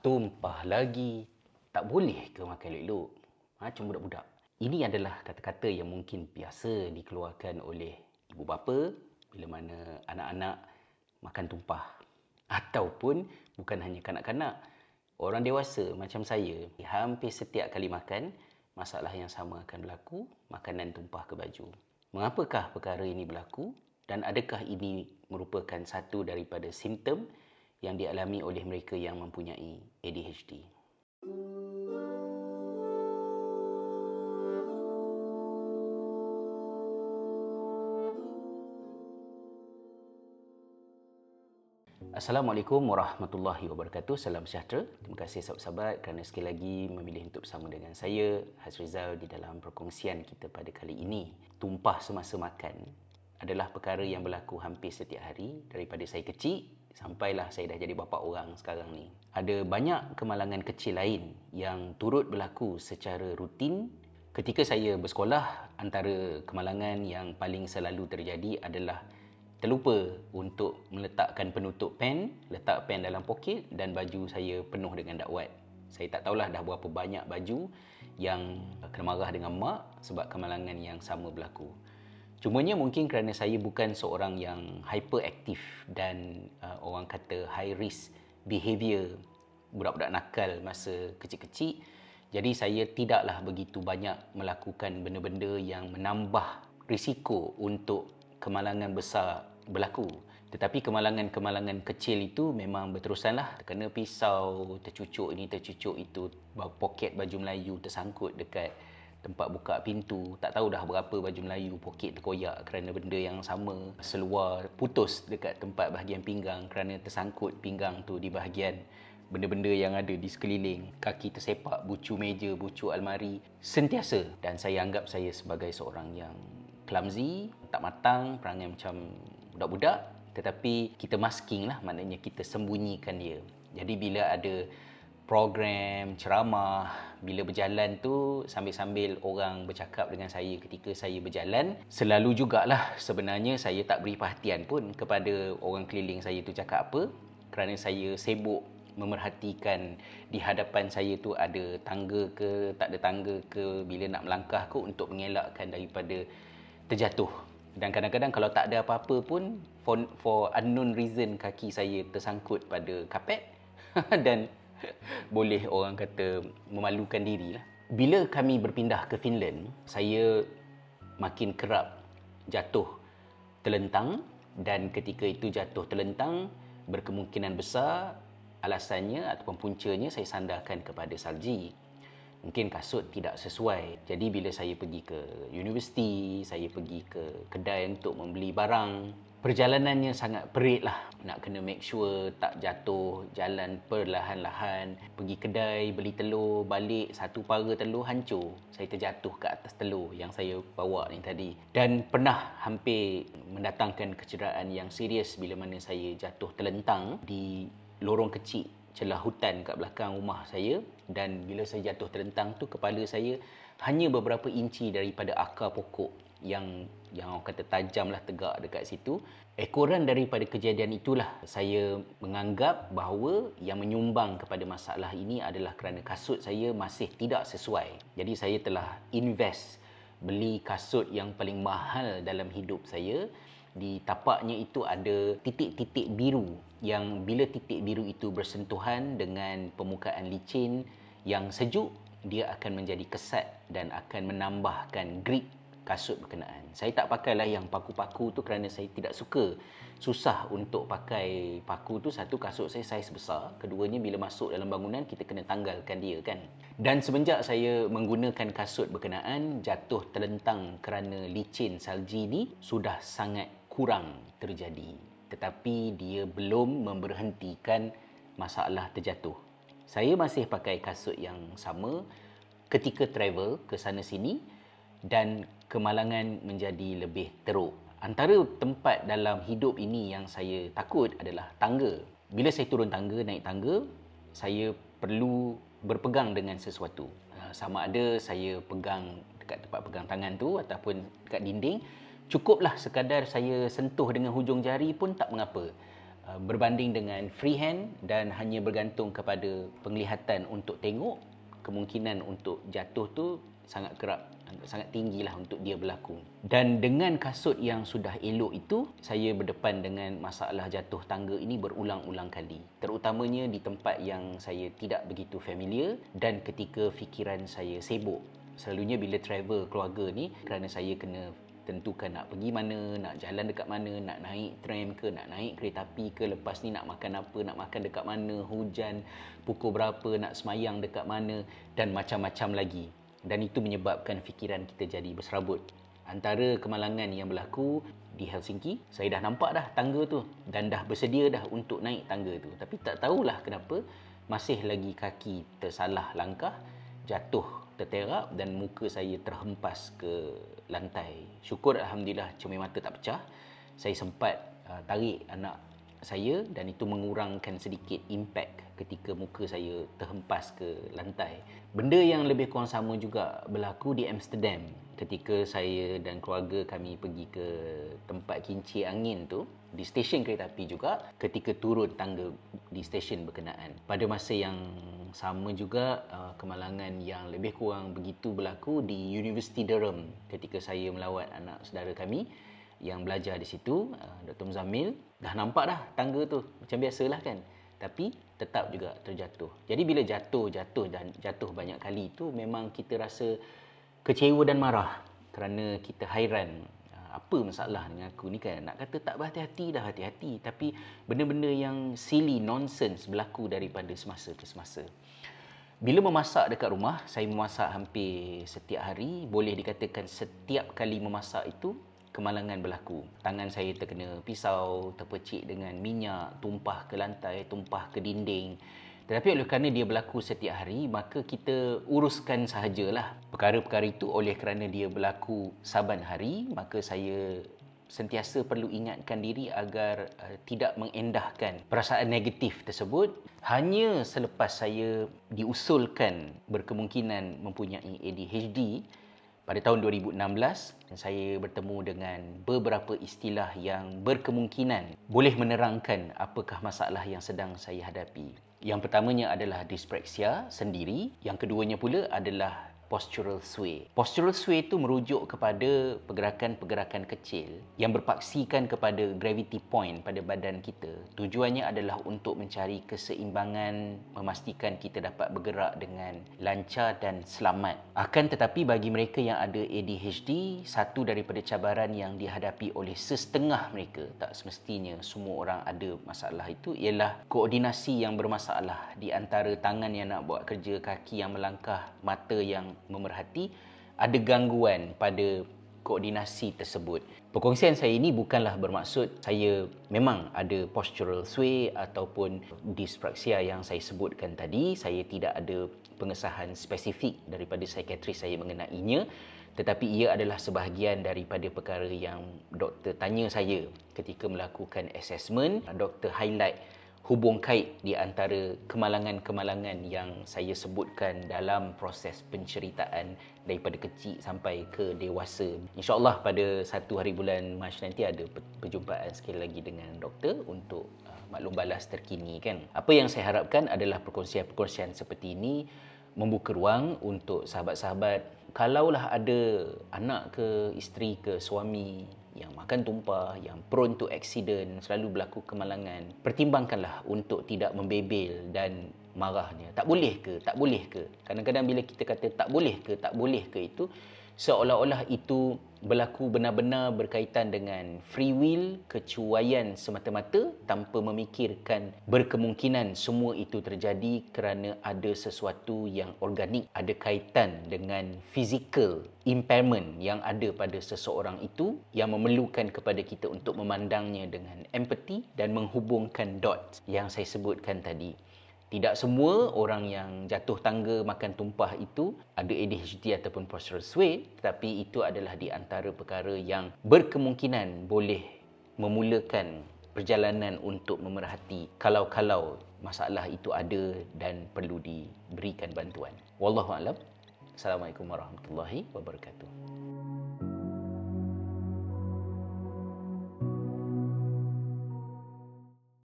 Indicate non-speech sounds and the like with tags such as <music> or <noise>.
tumpah lagi. Tak boleh ke makan elok-elok? Macam budak-budak. Ini adalah kata-kata yang mungkin biasa dikeluarkan oleh ibu bapa bila mana anak-anak makan tumpah. Ataupun bukan hanya kanak-kanak, orang dewasa macam saya, hampir setiap kali makan, masalah yang sama akan berlaku, makanan tumpah ke baju. Mengapakah perkara ini berlaku dan adakah ini merupakan satu daripada simptom yang dialami oleh mereka yang mempunyai ADHD? Assalamualaikum warahmatullahi wabarakatuh. Salam sejahtera. Terima kasih sahabat-sahabat kerana sekali lagi memilih untuk bersama dengan saya, Hazrizal, di dalam perkongsian kita pada kali ini. Tumpah semasa makan adalah perkara yang berlaku hampir setiap hari daripada saya kecil sampailah saya dah jadi bapa orang sekarang ni. Ada banyak kemalangan kecil lain yang turut berlaku secara rutin ketika saya bersekolah. Antara kemalangan yang paling selalu terjadi adalah terlupa untuk meletakkan penutup pen, letak pen dalam poket dan baju saya penuh dengan dakwat. Saya tak tahulah dah berapa banyak baju yang kena marah dengan mak sebab kemalangan yang sama berlaku. Cumanya mungkin kerana saya bukan seorang yang hyperaktif dan uh, orang kata high risk behavior budak-budak nakal masa kecil-kecil. Jadi saya tidaklah begitu banyak melakukan benda-benda yang menambah risiko untuk kemalangan besar berlaku. Tetapi kemalangan-kemalangan kecil itu memang berterusanlah. Kena pisau, tercucuk ini, tercucuk itu, poket baju Melayu tersangkut dekat tempat buka pintu. Tak tahu dah berapa baju Melayu poket terkoyak kerana benda yang sama. Seluar putus dekat tempat bahagian pinggang kerana tersangkut pinggang tu di bahagian benda-benda yang ada di sekeliling. Kaki tersepak, bucu meja, bucu almari. Sentiasa. Dan saya anggap saya sebagai seorang yang clumsy, tak matang, perangai macam budak-budak tetapi kita masking lah maknanya kita sembunyikan dia jadi bila ada program ceramah bila berjalan tu sambil-sambil orang bercakap dengan saya ketika saya berjalan selalu jugalah sebenarnya saya tak beri perhatian pun kepada orang keliling saya tu cakap apa. Kerana saya sibuk memerhatikan di hadapan saya tu ada tangga ke tak ada tangga ke bila nak melangkah ke untuk mengelakkan daripada terjatuh. Dan kadang-kadang kalau tak ada apa-apa pun for, for unknown reason kaki saya tersangkut pada kapet <laughs> dan <laughs> boleh orang kata memalukan diri lah. Bila kami berpindah ke Finland, saya makin kerap jatuh terlentang dan ketika itu jatuh terlentang berkemungkinan besar alasannya ataupun puncanya saya sandarkan kepada salji mungkin kasut tidak sesuai. Jadi bila saya pergi ke universiti, saya pergi ke kedai untuk membeli barang, perjalanannya sangat perit lah. Nak kena make sure tak jatuh, jalan perlahan-lahan. Pergi kedai, beli telur, balik satu para telur hancur. Saya terjatuh ke atas telur yang saya bawa ni tadi. Dan pernah hampir mendatangkan kecederaan yang serius bila mana saya jatuh terlentang di lorong kecil celah hutan kat belakang rumah saya dan bila saya jatuh terlentang tu kepala saya hanya beberapa inci daripada akar pokok yang yang orang kata tajamlah tegak dekat situ. Ekoran daripada kejadian itulah saya menganggap bahawa yang menyumbang kepada masalah ini adalah kerana kasut saya masih tidak sesuai. Jadi saya telah invest beli kasut yang paling mahal dalam hidup saya. Di tapaknya itu ada titik-titik biru yang bila titik biru itu bersentuhan dengan permukaan licin yang sejuk dia akan menjadi kesat dan akan menambahkan grip kasut berkenaan. Saya tak pakailah yang paku-paku tu kerana saya tidak suka. Susah untuk pakai paku tu satu kasut saya saiz besar, keduanya bila masuk dalam bangunan kita kena tanggalkan dia kan. Dan semenjak saya menggunakan kasut berkenaan jatuh terlentang kerana licin salji ni sudah sangat kurang terjadi tetapi dia belum memberhentikan masalah terjatuh. Saya masih pakai kasut yang sama ketika travel ke sana sini dan kemalangan menjadi lebih teruk. Antara tempat dalam hidup ini yang saya takut adalah tangga. Bila saya turun tangga, naik tangga, saya perlu berpegang dengan sesuatu. Ah, sama ada saya pegang dekat tempat pegang tangan tu ataupun dekat dinding cukuplah sekadar saya sentuh dengan hujung jari pun tak mengapa. uh, berbanding dengan freehand dan hanya bergantung kepada penglihatan untuk tengok kemungkinan untuk jatuh tu sangat kerap sangat tinggilah untuk dia berlaku. Dan dengan kasut yang sudah elok itu, saya berdepan dengan masalah jatuh tangga ini berulang-ulang kali. Terutamanya di tempat yang saya tidak begitu familiar dan ketika fikiran saya sibuk. Selalunya bila travel keluarga ni kerana saya kena tentukan nak pergi mana, nak jalan dekat mana, nak naik tram ke, nak naik kereta api ke, lepas ni nak makan apa, nak makan dekat mana, hujan, pukul berapa, nak semayang dekat mana dan macam-macam lagi. Dan itu menyebabkan fikiran kita jadi berserabut. Antara kemalangan yang berlaku di Helsinki, saya dah nampak dah tangga tu dan dah bersedia dah untuk naik tangga tu. Tapi tak tahulah kenapa masih lagi kaki tersalah langkah, jatuh terterap dan muka saya terhempas ke lantai. Syukur Alhamdulillah cermin mata tak pecah. Saya sempat uh, tarik anak saya dan itu mengurangkan sedikit impact ketika muka saya terhempas ke lantai. Benda yang lebih kurang sama juga berlaku di Amsterdam ketika saya dan keluarga kami pergi ke tempat kincir angin tu di stesen kereta api juga ketika turun tangga di stesen berkenaan. Pada masa yang sama juga uh, kemalangan yang lebih kurang begitu berlaku di University Durham ketika saya melawat anak saudara kami yang belajar di situ, uh, Dr. Muzammil. Dah nampak dah tangga tu macam biasalah kan. Tapi tetap juga terjatuh. Jadi bila jatuh, jatuh dan jatuh banyak kali tu memang kita rasa kecewa dan marah kerana kita hairan. Ah, apa masalah dengan aku ni kan? Nak kata tak berhati-hati dah hati-hati. Tapi benda-benda yang silly nonsense berlaku daripada semasa ke semasa. Bila memasak dekat rumah saya memasak hampir setiap hari. Boleh dikatakan setiap kali memasak itu kemalangan berlaku. Tangan saya terkena pisau terpecik dengan minyak tumpah ke lantai tumpah ke dinding. Tetapi oleh kerana dia berlaku setiap hari, maka kita uruskan sahajalah perkara-perkara itu. Oleh kerana dia berlaku saban hari, maka saya sentiasa perlu ingatkan diri agar uh, tidak mengendahkan perasaan negatif tersebut. Hanya selepas saya diusulkan berkemungkinan mempunyai ADHD pada tahun 2016 saya bertemu dengan beberapa istilah yang berkemungkinan boleh menerangkan apakah masalah yang sedang saya hadapi. Yang pertamanya adalah dyspraxia sendiri, yang keduanya pula adalah postural sway. Postural sway itu merujuk kepada pergerakan-pergerakan kecil yang berpaksikan kepada gravity point pada badan kita. Tujuannya adalah untuk mencari keseimbangan, memastikan kita dapat bergerak dengan lancar dan selamat. Akan tetapi bagi mereka yang ada ADHD, satu daripada cabaran yang dihadapi oleh sesetengah mereka, tak semestinya semua orang ada masalah itu, ialah koordinasi yang bermasalah di antara tangan yang nak buat kerja, kaki yang melangkah, mata yang memerhati ada gangguan pada koordinasi tersebut. Perkongsian saya ini bukanlah bermaksud saya memang ada postural sway ataupun dyspraxia yang saya sebutkan tadi. Saya tidak ada pengesahan spesifik daripada psikiatris saya mengenainya. Tetapi ia adalah sebahagian daripada perkara yang doktor tanya saya ketika melakukan assessment. Doktor highlight hubung kait di antara kemalangan-kemalangan yang saya sebutkan dalam proses penceritaan daripada kecil sampai ke dewasa. InsyaAllah pada satu hari bulan Mac nanti ada perjumpaan sekali lagi dengan doktor untuk uh, maklum balas terkini kan. Apa yang saya harapkan adalah perkongsian-perkongsian seperti ini membuka ruang untuk sahabat-sahabat kalaulah ada anak ke isteri ke suami yang makan tumpah, yang prone to accident, selalu berlaku kemalangan, pertimbangkanlah untuk tidak membebel dan marahnya. Tak boleh ke? Tak boleh ke? Kadang-kadang bila kita kata tak boleh ke? Tak boleh ke itu seolah-olah itu berlaku benar-benar berkaitan dengan free will, kecuaian semata-mata tanpa memikirkan berkemungkinan semua itu terjadi kerana ada sesuatu yang organik, ada kaitan dengan physical impairment yang ada pada seseorang itu yang memerlukan kepada kita untuk memandangnya dengan empathy dan menghubungkan dots yang saya sebutkan tadi. Tidak semua orang yang jatuh tangga makan tumpah itu ada ADHD ataupun postural sway tetapi itu adalah di antara perkara yang berkemungkinan boleh memulakan perjalanan untuk memerhati kalau-kalau masalah itu ada dan perlu diberikan bantuan. Wallahu a'lam. Assalamualaikum warahmatullahi wabarakatuh.